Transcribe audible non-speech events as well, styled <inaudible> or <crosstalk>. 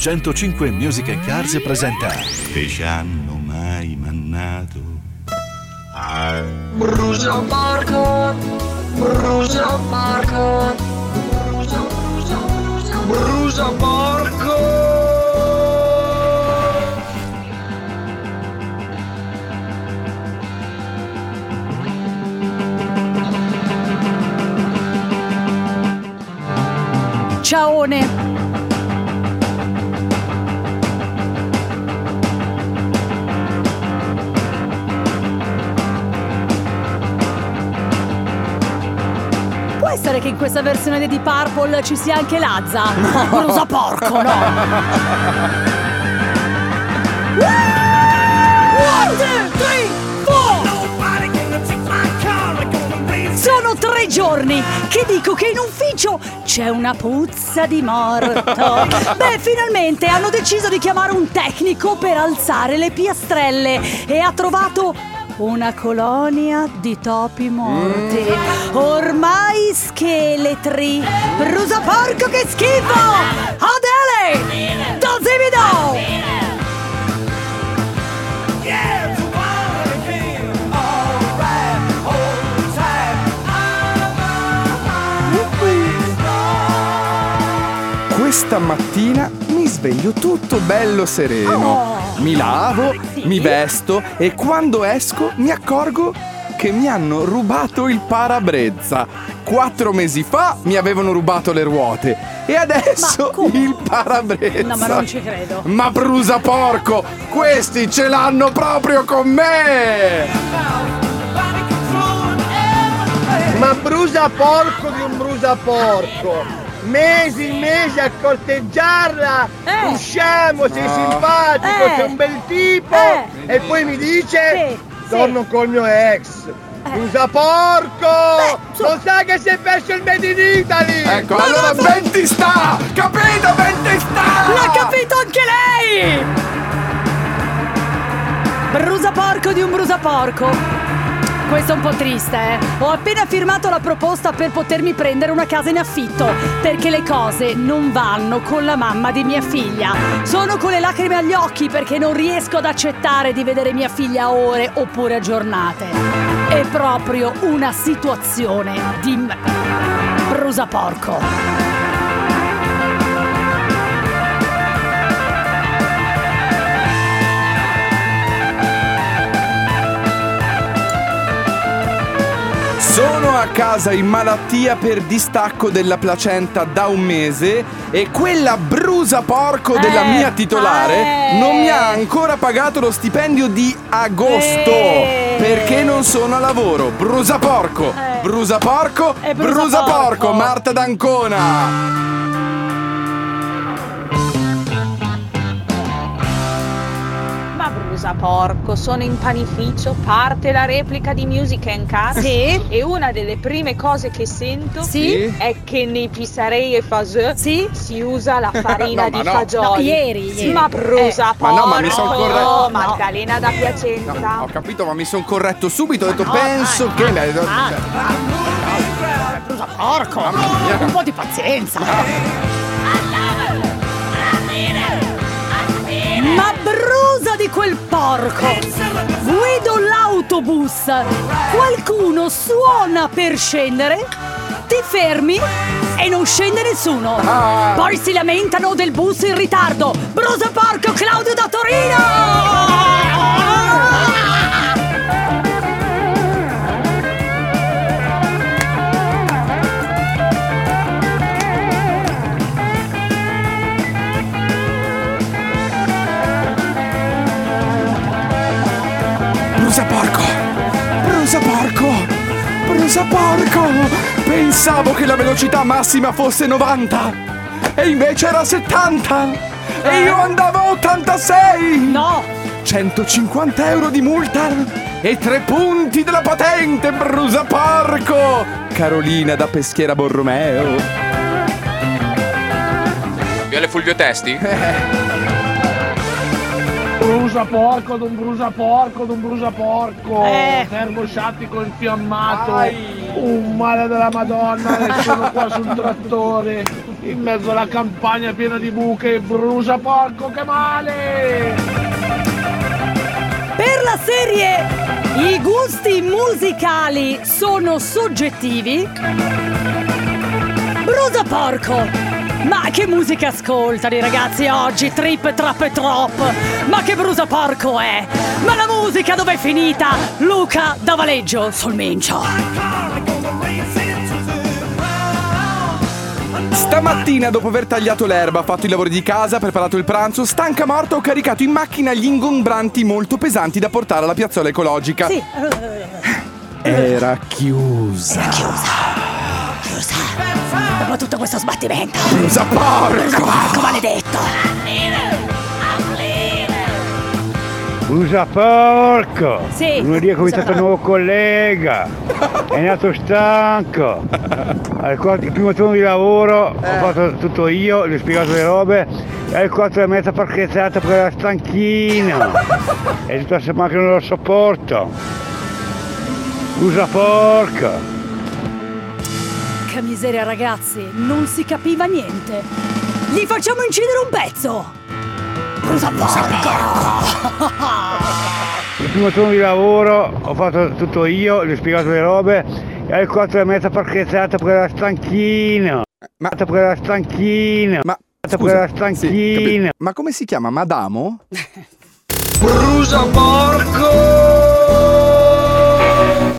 105 Music and Cars presenta che ci hanno mai mannato a Brusa Marco, Brusa Marco, Brusa, Brusa, Brusa, Brusa Marco. Ciaone! Essere che in questa versione di Deep Purple ci sia anche Lazza? No, Brusa porco, no! <laughs> One, two, three, four! Sono tre giorni che dico che in ufficio c'è una puzza di morto. <laughs> Beh, finalmente hanno deciso di chiamare un tecnico per alzare le piastrelle e ha trovato una colonia di topi morti. Ormai scheletri. Brusa porco che schifo! Adele! Dosivido! Questa mattina sveglio tutto bello sereno. Oh. Mi lavo, Sì. mi vesto e quando esco mi accorgo che mi hanno rubato il parabrezza. Quattro mesi fa mi avevano rubato le ruote e adesso il parabrezza. No, ma non ci credo. Ma brusa porco! Questi ce l'hanno proprio con me! Ma brusa porco di un brusa porco! Mesi e mesi a corteggiarla! Eh. Usciamo, sei No. simpatico, Eh. sei un bel tipo! Eh. E poi mi dice: Sì, Torno col mio ex! Brusa porco! su- Non sa che si è perso il Made in Italy! Ecco, allora ben ti sta! Capito? Ben ti sta! L'ha capito anche lei! Brusa porco di un brusa porco. Questo è un po' triste, eh. Ho appena firmato la proposta per potermi prendere una casa in affitto, perché le cose non vanno con la mamma di mia figlia. Sono con le lacrime agli occhi perché non riesco ad accettare di vedere mia figlia a ore oppure a giornate. È proprio una situazione di brusa porco. Sono a casa in malattia per distacco della placenta da un mese e quella brusa porco della Eh, mia titolare eh. non mi ha ancora pagato lo stipendio di agosto Eh. perché non sono a lavoro. Brusa porco, Eh. brusa porco, E brusa brusa porco, porco. Marta D'Ancona. Ma brusa porco, sono in panificio, parte la replica di Music and Cars Sì. e una delle prime cose che sento Sì? è che nei pisarei e faseux Sì? si usa la farina <laughs> No, ma di no. fagioli. No, ieri, ieri. Ma brusa Eh, ma porco, no, ma mi son corretto. Maddalena da Piacenza. No, ho capito, ma mi sono corretto subito. Ho detto, no, penso dai, che. dai, Cioè, dai. Brusa porco! Un po' di pazienza! Porco! Guido l'autobus! Qualcuno suona per scendere, ti fermi e non scende nessuno! Ah. Poi si lamentano del bus in ritardo! Brusa porco Claudio da Torino! Pensavo che la velocità massima fosse 90 e invece era 70 e io andavo a 86! No! 150 euro di multa e tre punti della patente, brusa porco! Carolina da Peschiera Borromeo. Viale Fulvio Testi? <laughs> Brusa porco d'un brusa porco d'un brusa porco! Eh. Termosciattico infiammato! Un male della madonna e sono qua sul trattore! in mezzo alla campagna piena di buche, brucia porco che male! Per la serie I gusti musicali sono soggettivi. Brusa porco! Ma che musica ascoltano ragazzi oggi? Trip, trap e trop! Ma che brusa porco è? Ma la musica dov'è finita? Luca da Valeggio sul mincio. Stamattina, dopo aver tagliato l'erba, fatto i lavori di casa, preparato il pranzo, stanca morta ho caricato in macchina gli ingombranti molto pesanti da portare alla piazzola ecologica. Sì. Era chiusa. Chiusa. Dopo tutto questo sbattimento. Brusa porco! Porco maledetto. Usa porco! Sì, Lunedì è cominciato un nuovo collega, è nato stanco. Al quarto, il primo turno di lavoro ho fatto tutto io, gli ho spiegato le robe e alle 4 e mezza parcheggata perché era stanchino. E tutta la settimana che non lo sopporto. Usa porco! Che miseria ragazzi, non si capiva niente. Gli facciamo incidere un pezzo. Brusa porco. Il primo turno di lavoro ho fatto tutto io, gli ho spiegato le robe e alle 4 e mezza parcheggata perché era stanchino. Ma, Perché era stanchino. ma, Perché scusa, era sì, stanchino. capi- ma come si chiama? Madamo? Brusa porco!